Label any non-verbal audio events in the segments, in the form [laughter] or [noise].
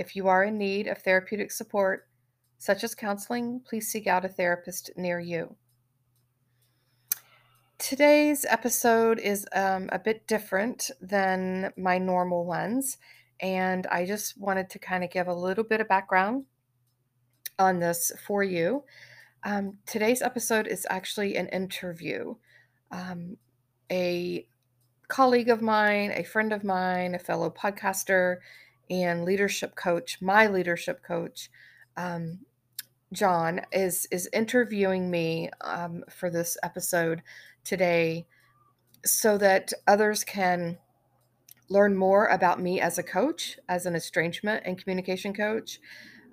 If you are in need of therapeutic support, such as counseling, please seek out a therapist near you. Today's episode is um, a bit different than my normal ones, and I just wanted to kind of give a little bit of background on this for you. Um, today's episode is actually an interview. Um, a colleague of mine, a friend of mine, a fellow podcaster, and leadership coach, my leadership coach, um, John, is is interviewing me um, for this episode today, so that others can learn more about me as a coach, as an estrangement and communication coach,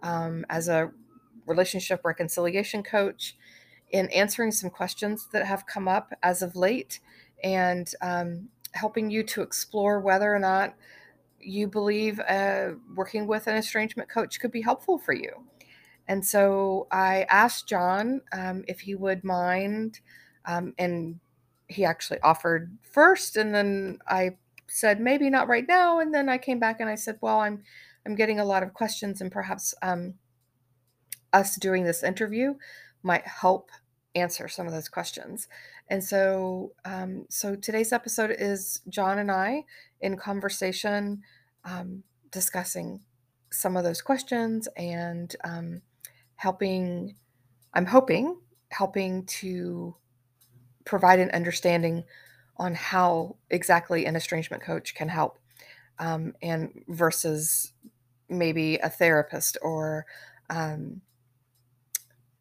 um, as a relationship reconciliation coach, in answering some questions that have come up as of late, and um, helping you to explore whether or not you believe uh, working with an estrangement coach could be helpful for you. And so I asked John um, if he would mind, um, and he actually offered first, and then I said maybe not right now, and then I came back and I said, well, I'm I'm getting a lot of questions, and perhaps um, us doing this interview might help answer some of those questions. And so, um, so today's episode is John and I in conversation, um, discussing some of those questions and um, helping. I'm hoping helping to provide an understanding on how exactly an estrangement coach can help, um, and versus maybe a therapist or um,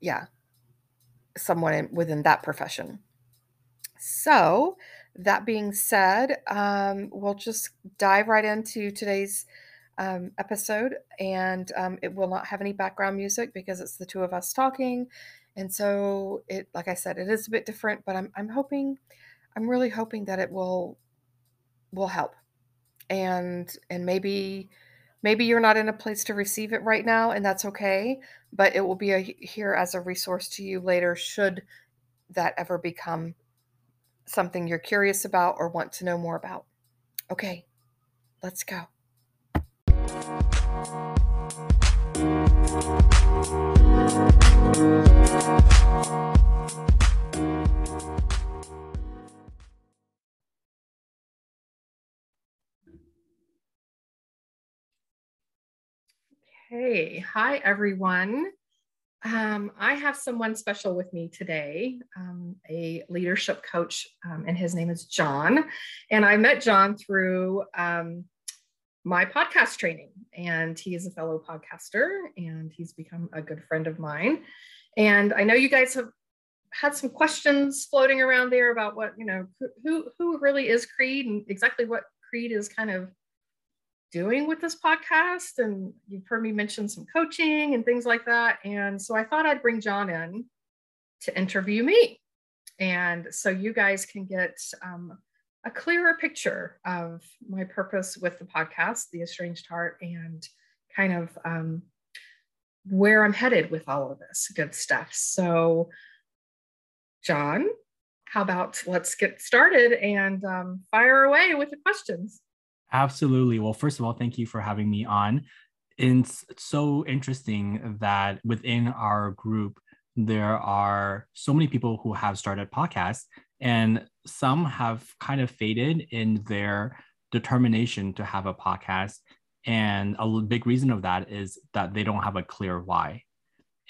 yeah someone within that profession. So, that being said, um, we'll just dive right into today's um, episode, and um, it will not have any background music because it's the two of us talking. And so, it, like I said, it is a bit different, but I'm, I'm hoping, I'm really hoping that it will, will help, and and maybe maybe you're not in a place to receive it right now and that's okay but it will be a, here as a resource to you later should that ever become something you're curious about or want to know more about okay let's go Okay, hi everyone. Um, I have someone special with me today, um, a leadership coach, um, and his name is John. And I met John through um, my podcast training, and he is a fellow podcaster, and he's become a good friend of mine. And I know you guys have had some questions floating around there about what you know who who really is Kreed and exactly what Kreed is kind of doing with this podcast. And you've heard me mention some coaching and things like that. And so I thought I'd bring John in to interview me. And so you guys can get um, a clearer picture of my purpose with the podcast, The Estranged Heart, and kind of um, where I'm headed with all of this good stuff. So, John, how about let's get started and um, fire away with the questions? Absolutely. Well, first of all, thank you for having me on. It's so interesting that within our group, there are so many people who have started podcasts, and some have kind of faded in their determination to have a podcast. And a big reason of that is that they don't have a clear why.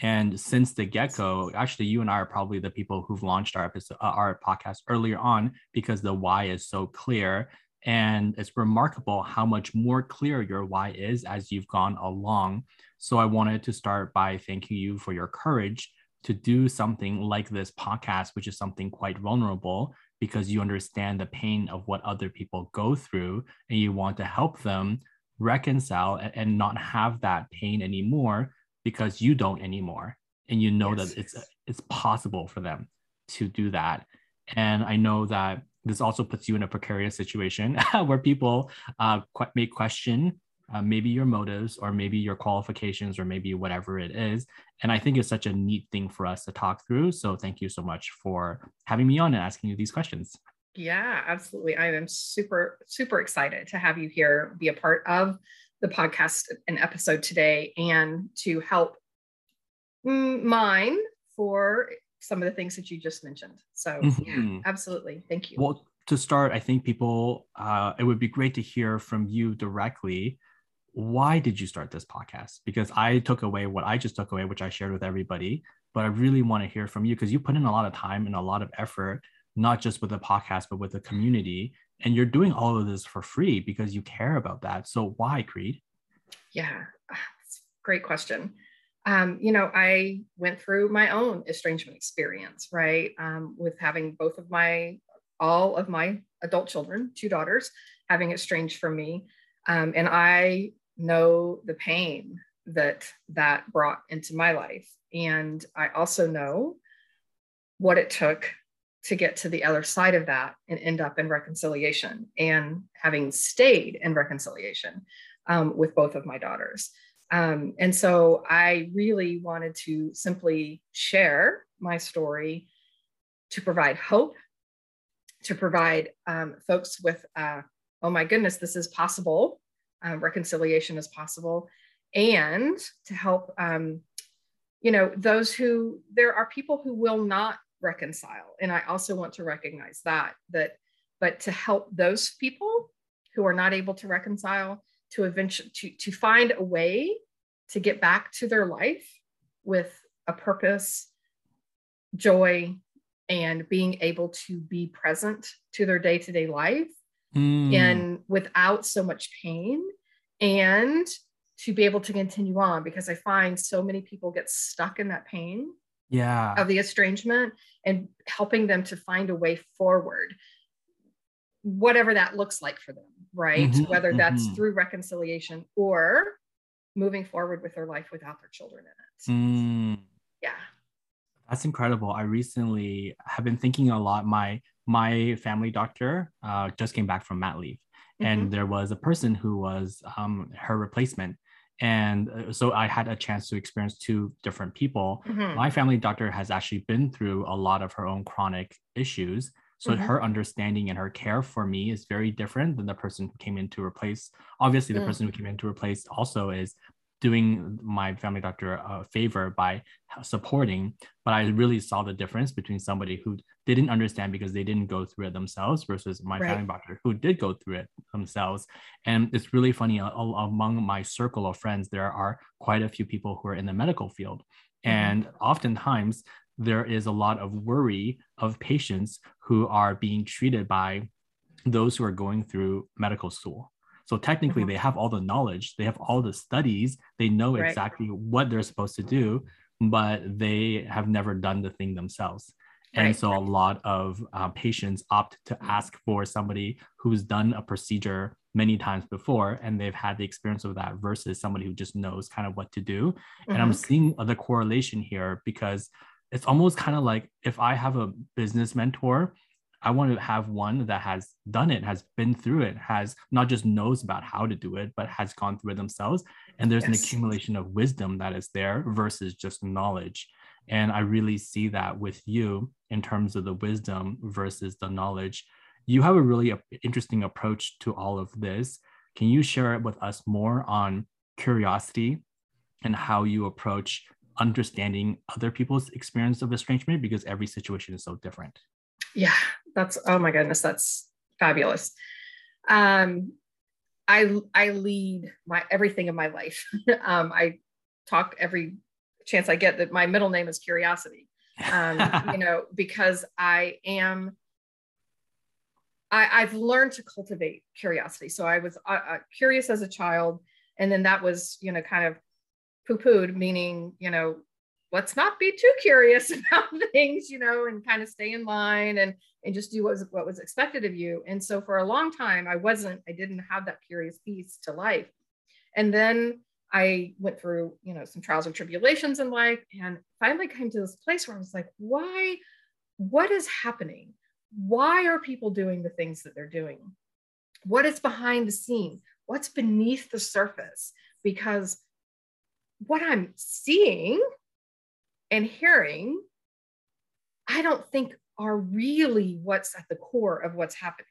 And since the get go, actually, you and I are probably the people who've launched our episode, uh, our podcast earlier on because the why is so clear and it's remarkable how much more clear your why is as you've gone along. So I wanted to start by thanking you for your courage to do something like this podcast, which is something quite vulnerable because you understand the pain of what other people go through and you want to help them reconcile and, not have that pain anymore because you don't anymore and you know yes. that it's it's possible for them to do that and i know that this also puts you in a precarious situation [laughs] where people uh, qu- may question uh, maybe your motives or maybe your qualifications or maybe whatever it is. And i think it's such a neat thing for us to talk through. So thank you so much for having me on and asking you these questions. Yeah absolutely. I am super super excited to have you here be a part of the podcast and episode today and to help mine for some of the things that you just mentioned so mm-hmm. yeah absolutely thank you well to start i think people uh, it would be great to hear from you directly why did you start this podcast? Because I took away what I just took away, which I shared with everybody. But I really want to hear from you because you put in a lot of time and a lot of effort, not just with the podcast, but with the community. And you're doing all of this for free because you care about that. So why, Kreed? Yeah, great question. Um, you know, I went through my own estrangement experience, right? Um, with having both of my, all of my adult children, two daughters, having estranged from me. Um, and I know the pain that that brought into my life. And I also know what it took to get to the other side of that and end up in reconciliation and having stayed in reconciliation um, with both of my daughters. Um, and so I really wanted to simply share my story to provide hope, to provide um, folks with, uh, oh my goodness, this is possible um, reconciliation is possible and to help um, you know those who there are people who will not reconcile and i also want to recognize that that but to help those people who are not able to reconcile to eventually to, to find a way to get back to their life with a purpose joy and being able to be present to their day-to-day life mm. and without so much pain and to be able to continue on because I find so many people get stuck in that pain yeah of the estrangement and helping them to find a way forward whatever that looks like for them right mm-hmm, whether that's mm-hmm. through reconciliation or moving forward with their life without their children in it mm. yeah that's incredible i recently have been thinking a lot my my family doctor uh, just came back from mat leave and mm-hmm. there was a person who was um, her replacement and uh, so i had a chance to experience two different people mm-hmm. my family doctor has actually been through a lot of her own chronic issues so mm-hmm. her understanding and her care for me is very different than the person who came in to replace obviously the mm. person who came in to replace also is doing my family doctor a favor by supporting but i really saw the difference between somebody who didn't understand because they didn't go through it themselves versus my right. family doctor who did go through it themselves and it's really funny among my circle of friends there are quite a few people who are in the medical field mm-hmm. and oftentimes there is a lot of worry of patients who are being treated by those who are going through medical school so technically, mm-hmm. they have all the knowledge, they have all the studies, they know right. exactly what they're supposed to do, but they have never done the thing themselves. And right. so a lot of uh, patients opt to ask for somebody who's done a procedure many times before and they've had the experience of that versus somebody who just knows kind of what to do. Mm-hmm. And I'm mm-hmm. seeing the correlation here because it's almost kind of like if I have a business mentor I want to have one that has done it, has been through it, has not just knows about how to do it, but has gone through it themselves. And there's yes. an accumulation of wisdom that is there versus just knowledge. And I really see that with you in terms of the wisdom versus the knowledge. You have a really interesting approach to all of this. Can you share it with us more on curiosity and how you approach understanding other people's experience of estrangement? Because every situation is so different. Yeah, that's oh my goodness, that's fabulous. Um, I I lead my everything in my life. [laughs] um, I talk every chance I get that my middle name is curiosity. Um, [laughs] you know, because I am I, I've learned to cultivate curiosity. So I was uh, uh, curious as a child, and then that was, you know, kind of poo-pooed, meaning, you know, let's not be too curious [laughs] about things, you know, and kind of stay in line and and just do what was what was expected of you. And so for a long time, I wasn't, I didn't have that curious piece to life. And then I went through, you know, some trials and tribulations in life and finally came to this place where I was like, why, what is happening? Why are people doing the things that they're doing? What is behind the scene? What's beneath the surface? Because what I'm seeing and hearing, I don't think are really what's at the core of what's happening.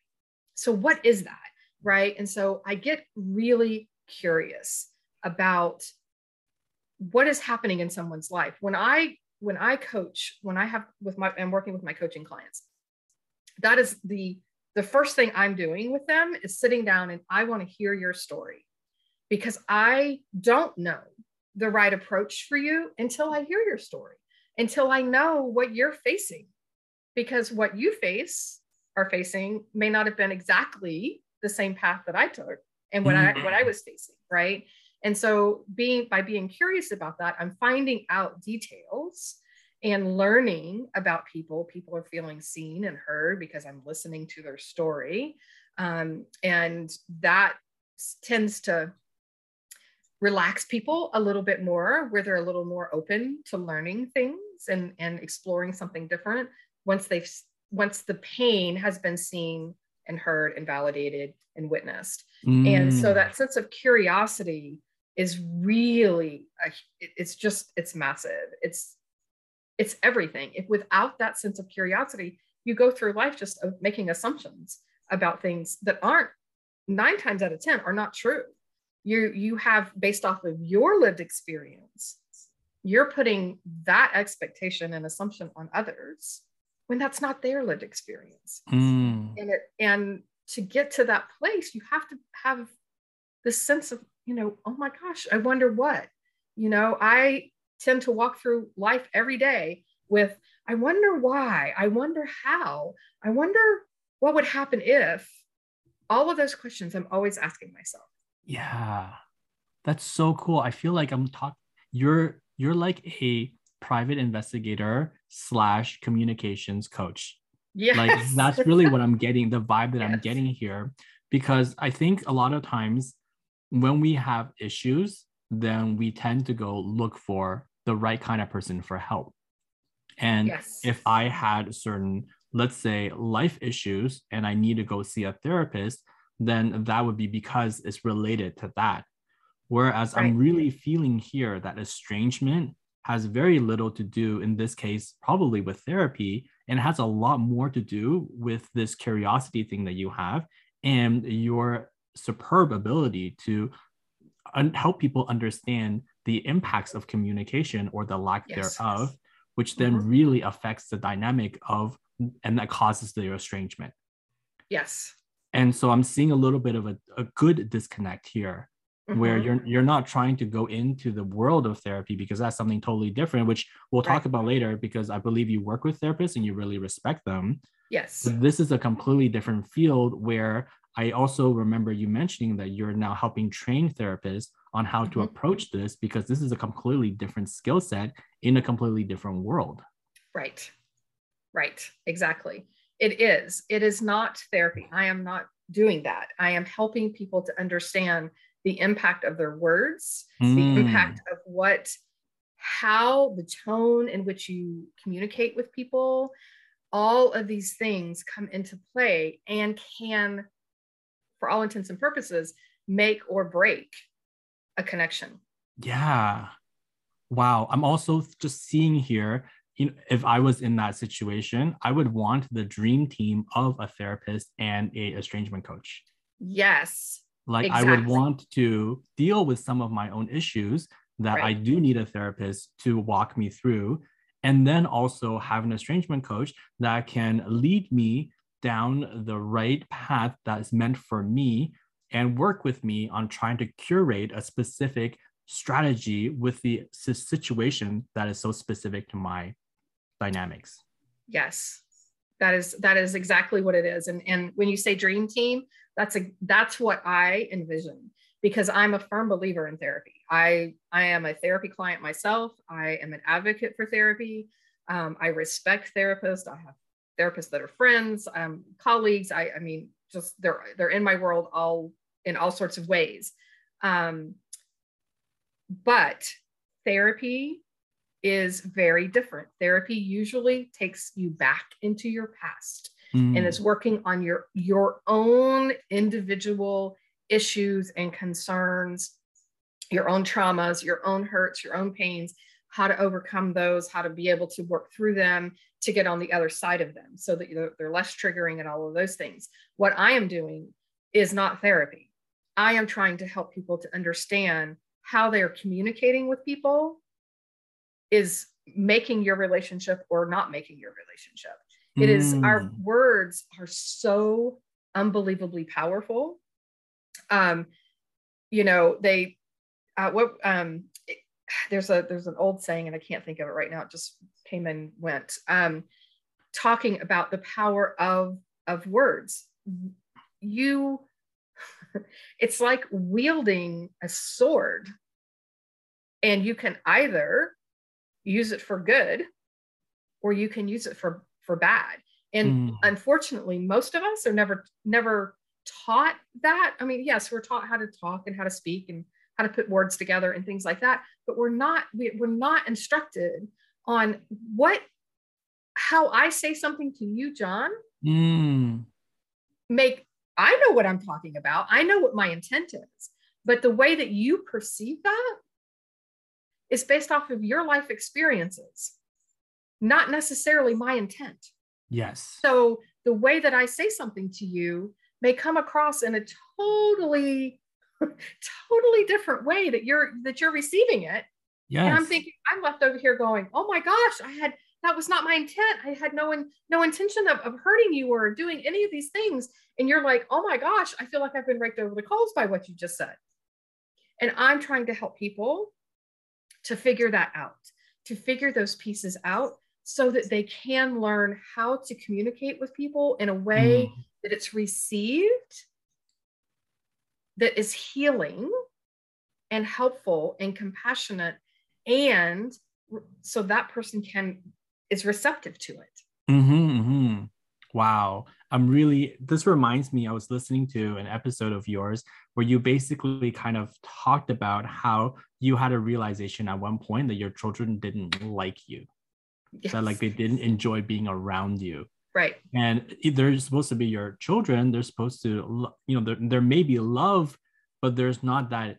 So, what is that? Right. And so I get really curious about what is happening in someone's life. When I when I coach, when I have with my I'm working with my coaching clients, that is the the first thing I'm doing with them is sitting down and I want to hear your story because I don't know the right approach for you until I hear your story, until I know what you're facing. Because what you face are facing may not have been exactly the same path that I took and what mm-hmm. I what I was facing, right? And so being by being curious about that, I'm finding out details and learning about people. People are feeling seen and heard because I'm listening to their story. Um, and that tends to relax people a little bit more where they're a little more open to learning things and and exploring something different once they've once the pain has been seen and heard and validated and witnessed mm. and so mm. that sense of curiosity is really a, it's just it's massive it's it's everything if without that sense of curiosity you go through life just making assumptions about things that aren't nine times out of ten are not true you you have based off of your lived experience you're putting that expectation and assumption on others when that's not their lived experience mm. and it and to get to that place you have to have this sense of you know oh my gosh i wonder what you know i tend to walk through life every day with i wonder why i wonder how i wonder what would happen if all of those questions i'm always asking myself yeah. That's so cool. I feel like I'm talking you're you're like a private investigator slash communications coach. Yeah. Like that's really what I'm getting, the vibe that yes. I'm getting here. Because I think a lot of times when we have issues, then we tend to go look for the right kind of person for help. And yes. if I had certain, let's say, life issues and I need to go see a therapist, then that would be because it's related to that. Whereas right. I'm really feeling here that estrangement has very little to do, in this case, probably with therapy, and has a lot more to do with this curiosity thing that you have and your superb ability to un- help people understand the impacts of communication or the lack yes. thereof, which then mm-hmm. really affects the dynamic of and that causes the estrangement. Yes. And so I'm seeing a little bit of a, a good disconnect here mm-hmm. where you're you're not trying to go into the world of therapy because that's something totally different, which we'll right. talk about later because I believe you work with therapists and you really respect them. Yes. But this is a completely different field where I also remember you mentioning that you're now helping train therapists on how mm-hmm. to approach this because this is a completely different skill set in a completely different world. Right. Right. Exactly. It is. It is not therapy. I am not doing that. I am helping people to understand the impact of their words, mm. the impact of what, how the tone in which you communicate with people, all of these things come into play and can, for all intents and purposes, make or break a connection. Yeah. Wow. I'm also just seeing here you know, if I was in that situation, I would want the dream team of a therapist and a estrangement coach. Yes. Like exactly. I would want to deal with some of my own issues that right. I do need a therapist to walk me through. And then also have an estrangement coach that can lead me down the right path that's meant for me and work with me on trying to curate a specific strategy with the situation that is so specific to my dynamics. Yes. That is that is exactly what it is. And and when you say dream team, that's a that's what I envision because I'm a firm believer in therapy. I I am a therapy client myself. I am an advocate for therapy. Um, I respect therapists. I have therapists that are friends, um, colleagues. I, I mean, just they're they're in my world all in all sorts of ways. Um, but therapy is very different. Therapy usually takes you back into your past mm. and is working on your your own individual issues and concerns, your own traumas, your own hurts, your own pains, how to overcome those, how to be able to work through them to get on the other side of them so that they're less triggering and all of those things. What I am doing is not therapy. I am trying to help people to understand how they are communicating with people is making your relationship or not making your relationship. It is mm. our words are so unbelievably powerful. Um, you know, they uh, what um it, there's a there's an old saying and I can't think of it right now. It just came and went. Um, talking about the power of of words. You [laughs] it's like wielding a sword and you can either use it for good or you can use it for for bad and mm. unfortunately most of us are never never taught that i mean yes we're taught how to talk and how to speak and how to put words together and things like that but we're not we, we're not instructed on what how i say something to you john mm. make i know what i'm talking about i know what my intent is but the way that you perceive that is based off of your life experiences, not necessarily my intent. Yes. So the way that I say something to you may come across in a totally [laughs] totally different way that you're that you're receiving it. Yes. And I'm thinking I'm left over here going, "Oh my gosh, I had that was not my intent. I had no in, no intention of, of hurting you or doing any of these things." And you're like, "Oh my gosh, I feel like I've been raked over the coals by what you just said." And I'm trying to help people to figure that out, to figure those pieces out so that they can learn how to communicate with people in a way mm. that it's received, that is healing and helpful and compassionate and so that person can is receptive to it mm-hmm, mm-hmm. wow i'm really this reminds me i was listening to an episode of yours where you basically kind of talked about how you had a realization at one point that your children didn't like you. Yes. that like they didn't enjoy being around you. Right. And they're supposed to be your children. They're supposed to you know there, there may be love but there's not that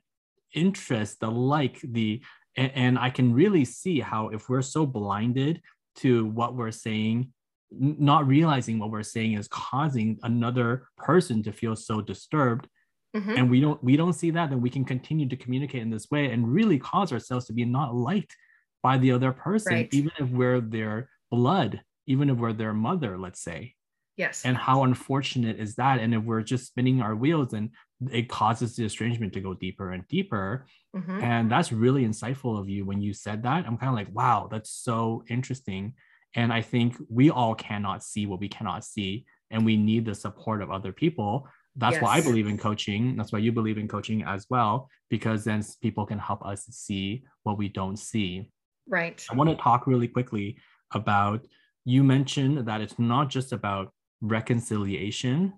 interest the like the and, and i can really see how if we're so blinded to what we're saying not realizing what we're saying is causing another person to feel so disturbed mm-hmm. and we don't we don't see that then we can continue to communicate in this way and really cause ourselves to be not liked by the other person right. even if we're their blood even if we're their mother let's say. Yes. And how unfortunate is that? And if we're just spinning our wheels and it causes the estrangement to go deeper and deeper. Mm-hmm. and that's really insightful of you when you said that. I'm kind of like wow that's so interesting. And i think we all cannot see what we cannot see and we need the support of other people that's yes. why I believe in coaching. That's why you believe in coaching as well, because then people can help us see what we don't see. Right. I want to talk really quickly about you mentioned that it's not just about reconciliation,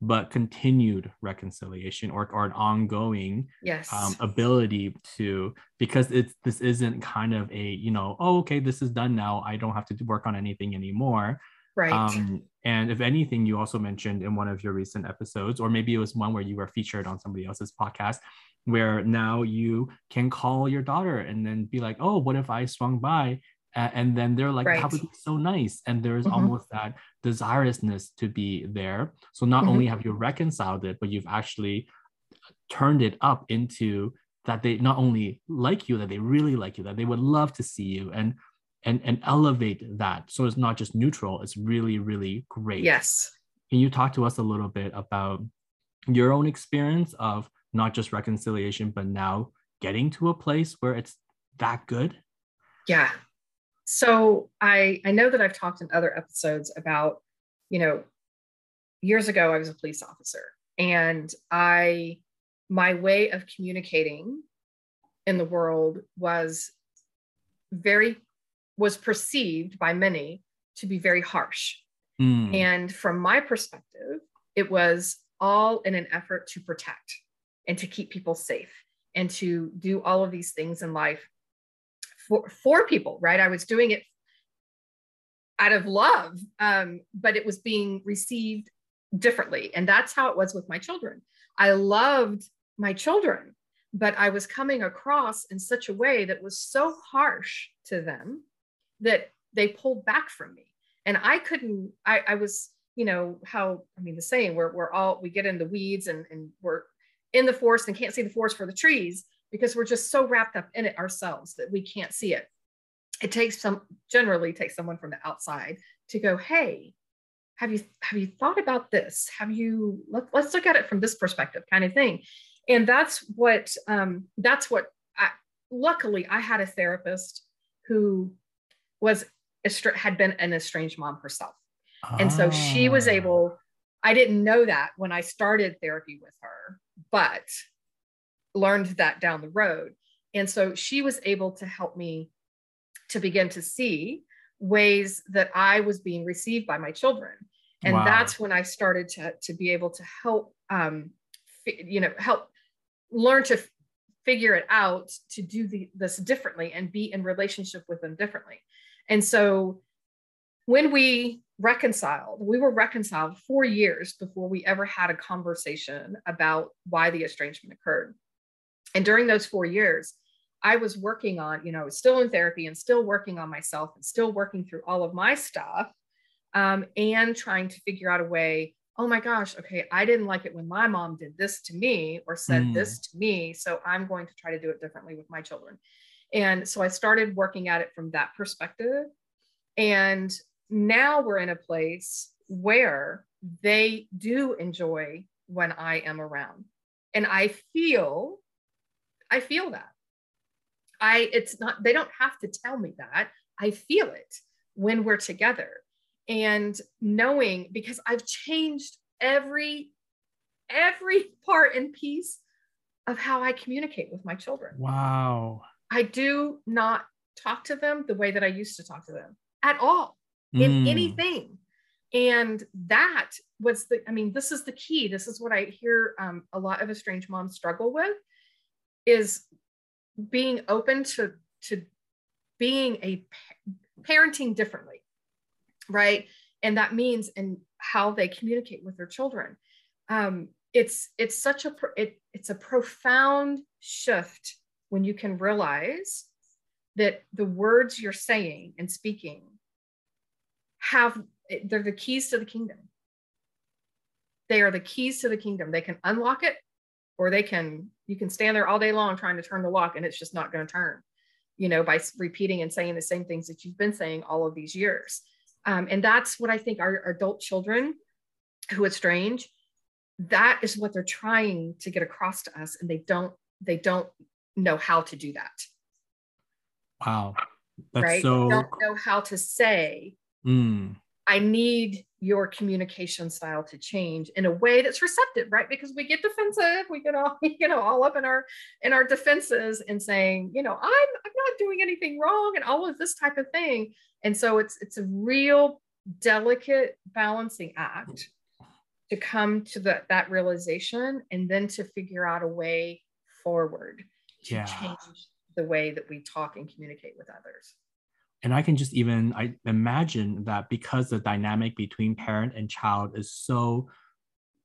but continued reconciliation or, or an ongoing yes. um, ability to because it's this isn't kind of a you know oh okay this is done now I don't have to work on anything anymore Right. Um, and if anything, you also mentioned in one of your recent episodes, or maybe it was one where you were featured on somebody else's podcast, where now you can call your daughter and then be like, oh, what if I swung by? and then they're like, right. that would be so nice. And there's mm-hmm. almost that desirousness to be there. So not mm-hmm. only have you reconciled it, but you've actually turned it up into that they not only like you, that they really like you, that they would love to see you. And and and elevate that. So it's not just neutral it's really really great. Yes. Can you talk to us a little bit about your own experience of not just reconciliation but now getting to a place where it's that good? Yeah. So i i know that i've talked in other episodes about you know years ago i was a police officer and i my way of communicating in the world was very was perceived by many to be very harsh. Mm. And from my perspective, it was all in an effort to protect and to keep people safe and to do all of these things in life for, for people, right? I was doing it out of love, um, but it was being received differently. And that's how it was with my children. I loved my children, but I was coming across in such a way that was so harsh to them that they pulled back from me. And I couldn't, I, I was, you know, how, I mean, the saying we're, we're all, we get in the weeds and, and we're in the forest and can't see the forest for the trees because we're just so wrapped up in it ourselves that we can't see it. It takes some, generally takes someone from the outside to go, hey, have you have you thought about this have you let, let's look at it from this perspective kind of thing and that's what um, that's what I, luckily i had a therapist who was had been an estranged mom herself and so she was ah. able i didn't know that when i started therapy with her but learned that down the road and so she was able to help me to begin to see ways that i was being received by my children and wow. that's when i started to to be able to help um you know help learn to figure it out to do the, this differently and be in relationship with them differently and so when we reconciled we were reconciled four years before we ever had a conversation about why the estrangement occurred and during those four years i was working on you know still in therapy and still working on myself and still working through all of my stuff um, and trying to figure out a way oh my gosh okay i didn't like it when my mom did this to me or said mm. this to me so i'm going to try to do it differently with my children and so i started working at it from that perspective. And now we're in a place where they do enjoy when i am around. And i feel i feel that. I it's not they don't have to tell me that. I feel it when we're together. And knowing because I've changed every every [laughs] part and piece of how I communicate with my children. Wow. I do not talk to them the way that I used to talk to them at all in mm. anything. And that was the, I mean, this is the key. This is what I hear um, a lot of estranged moms struggle with is being open to, to being a parenting differently right and that means in how they communicate with their children um, it's it's such a it, it's a profound shift when you can realize that the words you're saying and speaking have they're the keys to the kingdom they are the keys to the kingdom they can unlock it or they can you can stand there all day long trying to turn the lock and it's just not going to turn you know by repeating and saying the same things that you've been saying all of these years um, and that's what I think our, our adult children who estrange, that is what they're trying to get across to us. And they don't, they don't know how to do that. Wow. That's right. So... Don't know how to say, mm. I need your communication style to change in a way that's receptive, right? Because we get defensive, we get all, [laughs] you know, all up in our in our defenses and saying, you know, I'm I'm not doing anything wrong and all of this type of thing. And so it's it's a real delicate balancing act to come to the, that realization and then to figure out a way forward to yeah. change the way that we talk and communicate with others and i can just even i imagine that because the dynamic between parent and child is so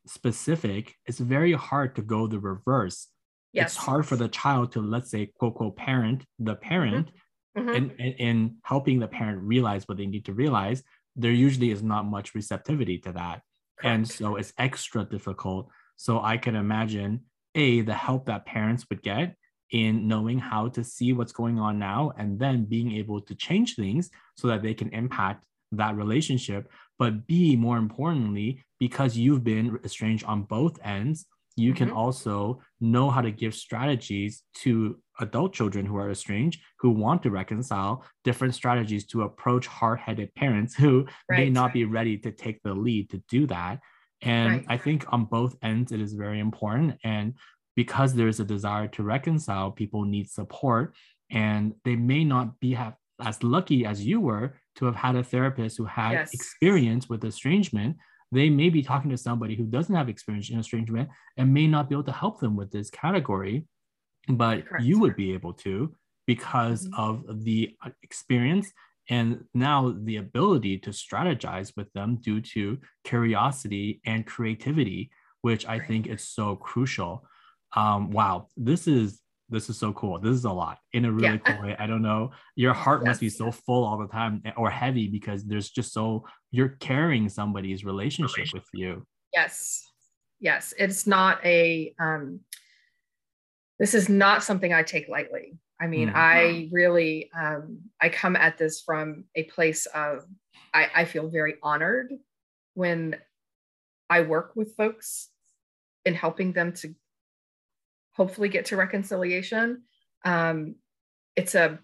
specific it's very hard to go the reverse yes. it's hard for the child to let's say quote quote parent the parent mm-hmm mm-hmm. and, and, and helping the parent realize what they need to realize, there usually is not much receptivity to that. Correct. And so it's extra difficult. So I can imagine A, the help that parents would get in knowing how to see what's going on now and then being able to change things so that they can impact that relationship. But B, more importantly, because you've been estranged on both ends, you mm-hmm. can also know how to give strategies to adult children who are estranged who want to reconcile different strategies to approach hard-headed parents who right. may not be ready to take the lead to do that and right. i think on both ends it is very important and because there's a desire to reconcile people need support and they may not be have, as lucky as you were to have had a therapist who had yes. experience with estrangement they may be talking to somebody who doesn't have experience in estrangement and may not be able to help them with this category but Correct. you would be able to because mm-hmm. of the uh, experience and now the ability to strategize with them due to curiosity and creativity which i think is so crucial um, wow this is this is so cool. This is a lot in a really yeah. cool way. I don't know. Your heart yes. must be so full all the time or heavy because there's just so you're carrying somebody's relationship with you. Yes. Yes. It's not a um this is not something i take lightly. I mean, mm-hmm. I really um, I come at this from a place of I, I feel very honored when I work with folks in helping them to hopefully get to reconciliation. Um, it's a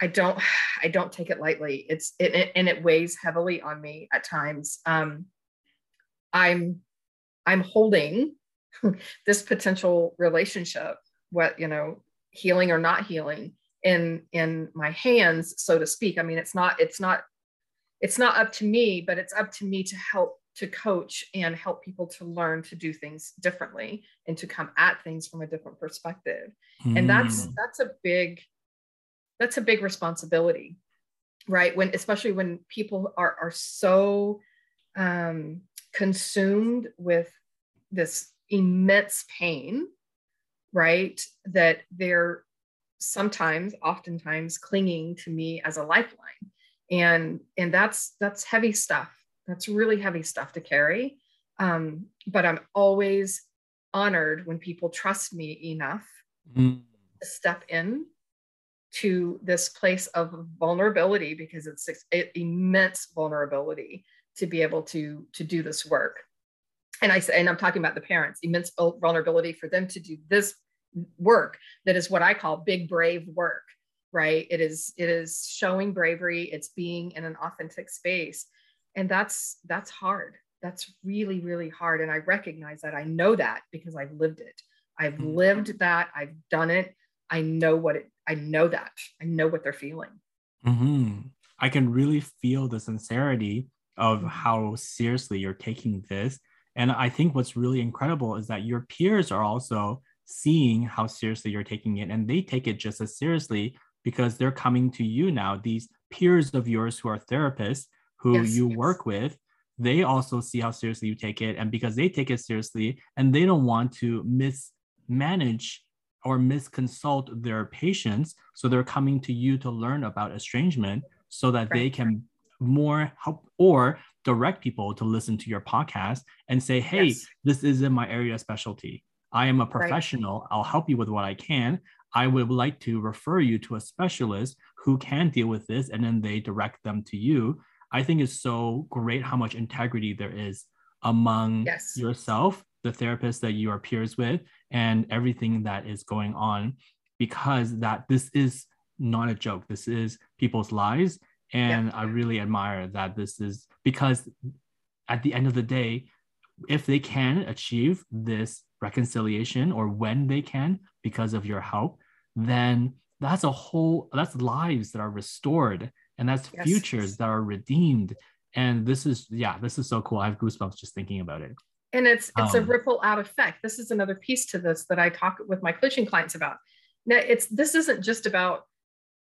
I don't [sighs] I don't take it lightly. It's it, it and it weighs heavily on me at times. Um, I'm I'm holding [laughs] this potential relationship what you know healing or not healing in in my hands so to speak i mean it's not it's not it's not up to me but it's up to me to help to coach and help people to learn to do things differently and to come at things from a different perspective mm. and that's hmm. that's a big that's a big responsibility right when especially when people are are so um consumed with this immense pain right? That they're sometimes, oftentimes clinging to me as a lifeline. And, and that's, that's heavy stuff. That's really heavy stuff to carry. Um, but I'm always honored when people trust me enough mm. to step in to this place of vulnerability because it's, it's immense vulnerability to be able to to do this work and i say and i'm talking about the parents immense vulnerability for them to do this work that is what I call big brave work, right? It is it is showing bravery, it's being in an authentic space. And that's that's hard. That's really really hard and I recognize that. I know that because I've lived it. I've mm-hmm. lived that. I've done it. I know what it I know that. I know what they're feeling. Mm-hmm. I can really feel the sincerity of mm-hmm. how seriously you're taking this. And I think what's really incredible is that your peers are also seeing how seriously you're taking it and they take it just as seriously because they're coming to you now these peers of yours who are therapists who yes, you yes. work with they also see how seriously you take it and because they take it seriously and they don't want to mismanage or misconsult their patients so they're coming to you to learn about estrangement so that right. they can more help or direct people to listen to your podcast and say hey yes. this is in my area of specialty I am a professional. Right. I'll help you with what I can. I would like to refer you to a specialist who can deal with this, and then they direct them to you. I think it's so great how much integrity there is among yes. yourself, the therapist that you are peers with, and everything that is going on, because that this is not a joke. This is people's lives. And yeah. I really admire that this is because at the end of the day, if they can achieve this reconciliation or when they can because of your help, then that's a whole that's lives that are restored and that's yes. futures that are redeemed. And this is yeah, this is so cool. I have goosebumps just thinking about it. And it's it's um, a ripple out effect. This is another piece to this that I talk with my coaching clients about. Now it's this isn't just about,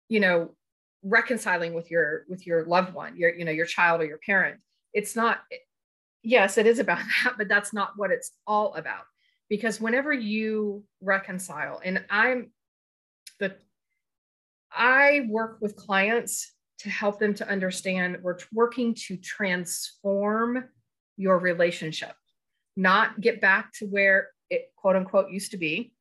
you know, reconciling with your with your loved one, your, you know, your child or your parent. It's not yes, it is about [laughs] that, but that's not what it's all about because whenever you reconcile and i'm the i work with clients to help them to understand we're working to transform your relationship not get back to where it quote unquote used to be.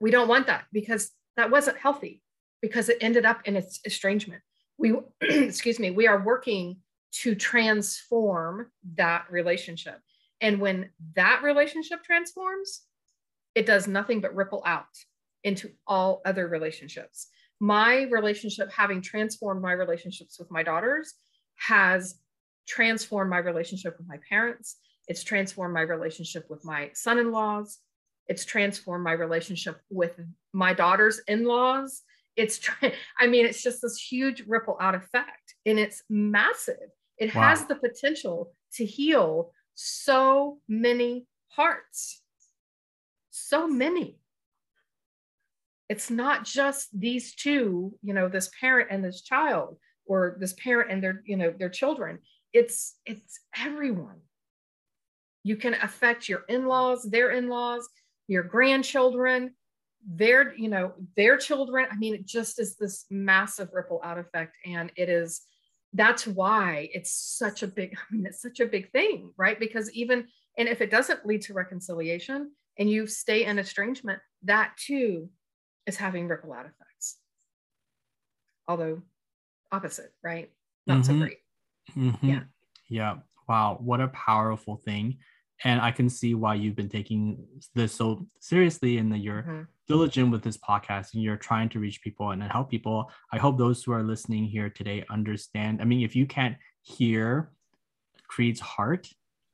We don't want that because that wasn't healthy because it ended up in its estrangement. We [clears throat] excuse me we are working to transform that relationship. And when that relationship transforms, it does nothing but ripple out into all other relationships. My relationship, having transformed my relationships with my daughters, has transformed my relationship with my parents. It's transformed my relationship with my son in laws. It's transformed my relationship with my daughter's in laws. It's, tra- [laughs] I mean, it's just this huge ripple out effect and it's massive. It wow. has the potential to heal so many hearts. So many. It's not just these two, you know, this parent and this child, or this parent and their, you know, their children. It's it's everyone. You can affect your in-laws, their in-laws, your grandchildren, their, you know, their children. I mean, it just is this massive ripple out effect. And it is that's why it's such a big, [laughs] I mean, it's such a big thing, right? Because even and if it doesn't lead to reconciliation and you stay in estrangement, that too is having ripple out effects. Although opposite, right? Not mm-hmm. so great. Mm-hmm. Yeah. Yeah. Wow. What a powerful thing. And I can see why you've been taking this so seriously and that you're mm-hmm. diligent with this podcast and you're trying to reach people and help people. I hope those who are listening here today understand. I mean, if you can't hear Kreed's heart,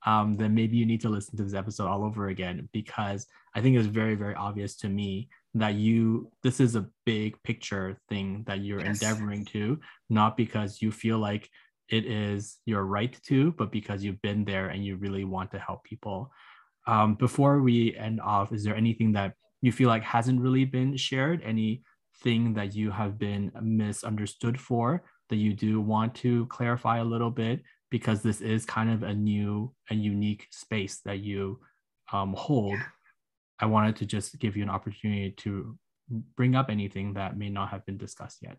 um, then maybe you need to listen to this episode all over again because I think it's very, very obvious to me that you this is a big picture thing that you're yes. endeavoring to not because you feel like it is your right to but because you've been there and you really want to help people um, before we end off is there anything that you feel like hasn't really been shared anything that you have been misunderstood for that you do want to clarify a little bit because this is kind of a new and unique space that you um, hold yeah. I wanted to just give you an opportunity to bring up anything that may not have been discussed yet.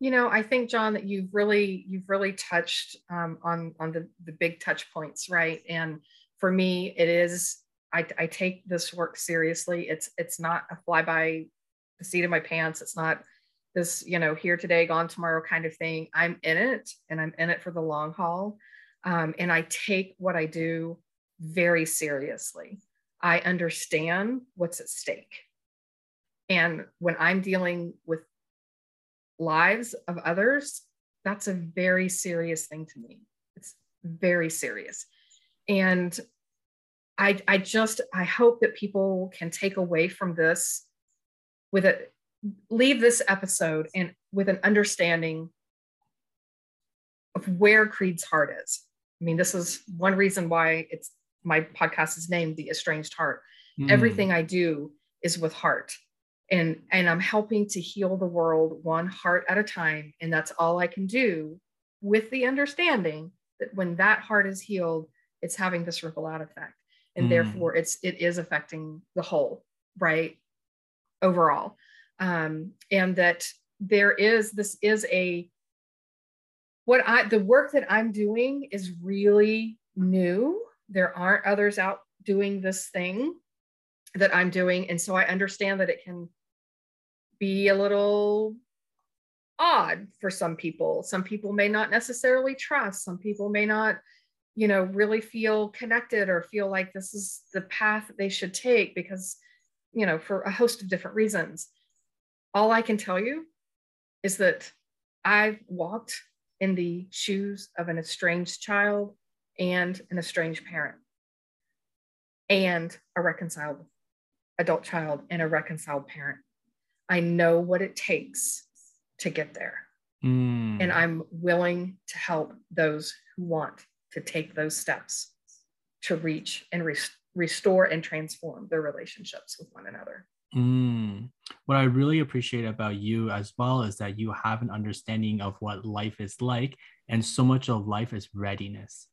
You know, I think John that you've really you've really touched um, on on the the big touch points, right? And for me, it is I, I take this work seriously. It's it's not a fly by the seat of my pants. It's not this you know here today, gone tomorrow kind of thing. I'm in it, and I'm in it for the long haul. Um, and I take what I do very seriously. I understand what's at stake. And when I'm dealing with lives of others, that's a very serious thing to me. It's very serious. And I, I just, I hope that people can take away from this with it, leave this episode and with an understanding of where Kreed's heart is. I mean, this is one reason why it's my podcast is named the estranged heart. Mm. everything i do is with heart. And and i'm helping to heal the world one heart at a time. And that's all i can do with the understanding that when that heart is healed it's having this ripple out effect. And mm. therefore it's it is affecting the whole right? Overall. Um and that there is this is a what i the work that i'm doing is really new there aren't others out doing this thing that I'm doing. And so I understand that it can be a little odd for some people. Some people may not necessarily trust, some people may not, you know, really feel connected or feel like this is the path they should take because, you know, for a host of different reasons. All I can tell you is that I've walked in the shoes of an estranged child and an estranged parent and a reconciled adult child and a reconciled parent. I know what it takes to get there. Mm. And I'm willing to help those who want to take those steps to reach and re- restore and transform their relationships with one another. Mm. What I really appreciate about you as well is that you have an understanding of what life is like, and so much of life is readiness.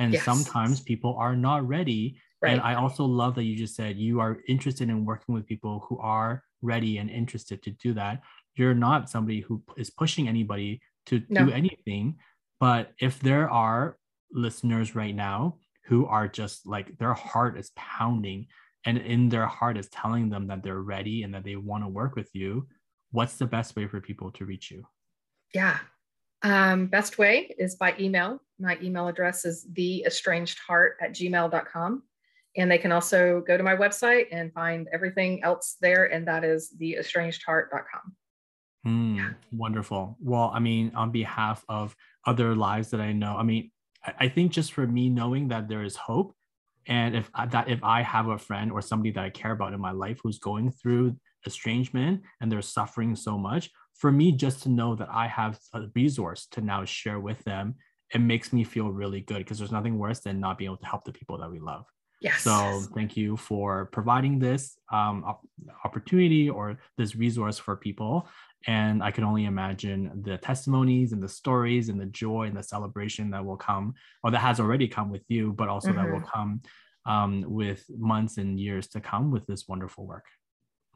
And yes. sometimes people are not ready. Right. And I also love that you just said you are interested in working with people who are ready and interested to do that. You're not somebody who is pushing anybody to no. do anything. But if there are listeners right now who are just like their heart is pounding and in their heart is telling them that they're ready and that they want to work with you, what's the best way for people to reach you? Yeah, um, best way is by email. My email address is theestrangedheart at gmail.com. And they can also go to my website and find everything else there, and that is theestrangedheart.com. Mm, yeah. Wonderful. Well, I mean, on behalf of other lives that I know, I mean, I think just for me knowing that there is hope, and if that if I have a friend or somebody that I care about in my life who's going through estrangement and they're suffering so much, for me just to know that I have a resource to now share with them, it makes me feel really good because there's nothing worse than not being able to help the people that we love. Yes. So thank you for providing this um, opportunity or this resource for people. And I can only imagine the testimonies and the stories and the joy and the celebration that will come, or that has already come with you, but also mm-hmm. that will mm-hmm. come um, with months and years to come with this wonderful work.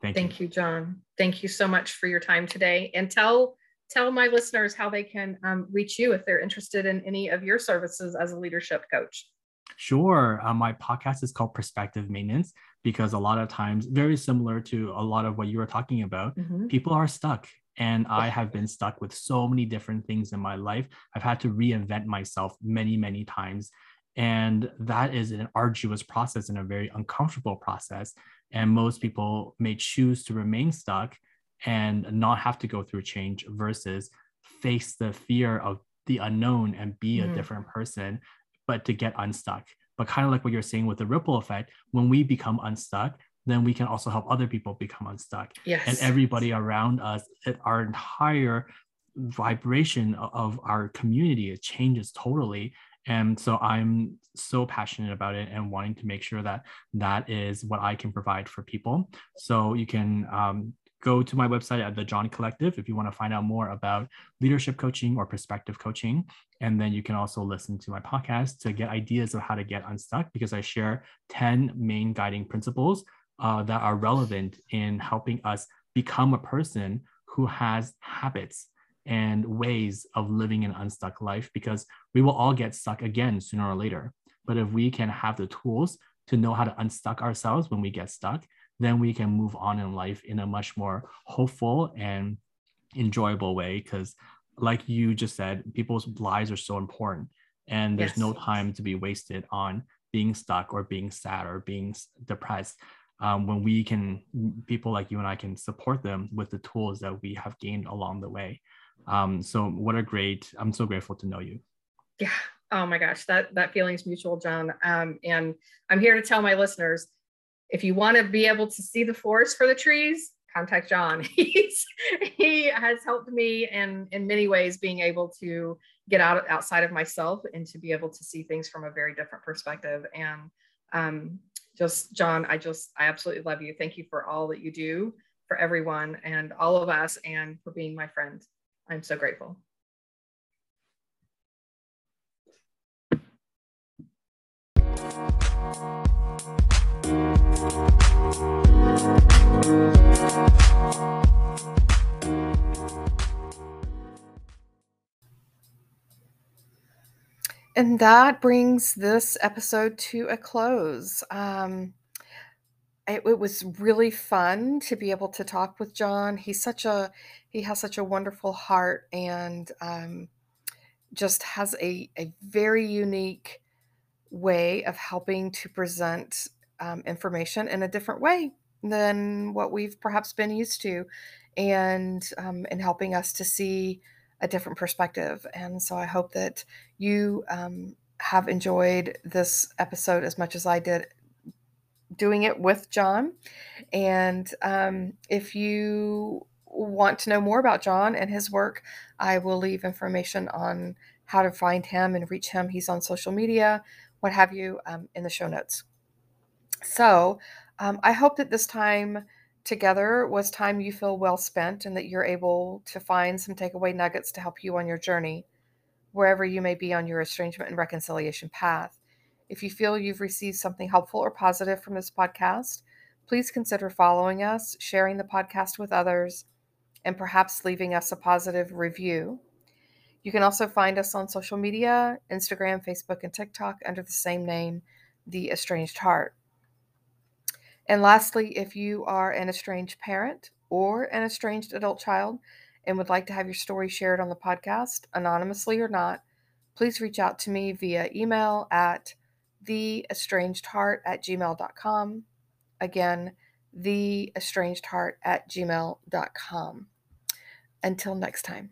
Thank, Thank you. you, John. Thank you so much for your time today. And tell tell my listeners how they can um, reach you if they're interested in any of your services as a leadership coach. Sure. Uh, my podcast is called Perspective Maintenance because a lot of times, very similar to a lot of what you were talking about, mm-hmm. people are stuck. And I have been stuck with so many different things in my life. I've had to reinvent myself many, many times. And that is an arduous process and a very uncomfortable process. And most people may choose to remain stuck and not have to go through change versus face the fear of the unknown and be mm. a different person but to get unstuck. But kind of like what you're saying with the ripple effect, when we become unstuck, then we can also help other people become unstuck. Yes. And everybody around us, our entire vibration of our community, it changes totally. And so I'm so passionate about it and wanting to make sure that that is what I can provide for people. So you can um, go to my website at the John Collective if you want to find out more about leadership coaching or perspective coaching. And then you can also listen to my podcast to get ideas of how to get unstuck because I share 10 main guiding principles uh, that are relevant in helping us become a person who has habits and ways of living an unstuck life because we will all get stuck again sooner or later. But if we can have the tools to know how to unstuck ourselves when we get stuck, then we can move on in life in a much more hopeful and enjoyable way. Because, like you just said, people's lives are so important, and there's yes. no time to be wasted on being stuck or being sad or being depressed. Um, when we can, people like you and I can support them with the tools that we have gained along the way. Um, so, what a great! I'm so grateful to know you. Yeah. Oh my gosh, that that feeling's mutual, John. Um, and I'm here to tell my listeners if you want to be able to see the forest for the trees, contact John. [laughs] He's he has helped me in in many ways being able to get out outside of myself and to be able to see things from a very different perspective. And um, just John, I just I absolutely love you. Thank you for all that you do for everyone and all of us, and for being my friend. I'm so grateful. And that brings this episode to a close. Um, it, it, was really fun to be able to talk with John. He's such a he has such a wonderful heart and um, just has a a very unique way of helping to present um, information in a different way than what we've perhaps been used to, and um, and helping us to see a different perspective. And so I hope that you um, have enjoyed this episode as much as I did doing it with John. And um, if you want to know more about John and his work, I will leave information on how to find him and reach him. He's on social media, what have you, um, in the show notes. So um, I hope that this time together was time you feel well spent and that you're able to find some takeaway nuggets to help you on your journey, wherever you may be on your estrangement and reconciliation path. If you feel you've received something helpful or positive from this podcast, please consider following us, sharing the podcast with others, and perhaps leaving us a positive review. You can also find us on social media Instagram, Facebook, and TikTok under the same name, The Estranged Heart. And lastly, if you are an estranged parent or an estranged adult child and would like to have your story shared on the podcast, anonymously or not, please reach out to me via email at theestrangedheart at gmail.com. Again, theestrangedheart at gmail.com. Until next time.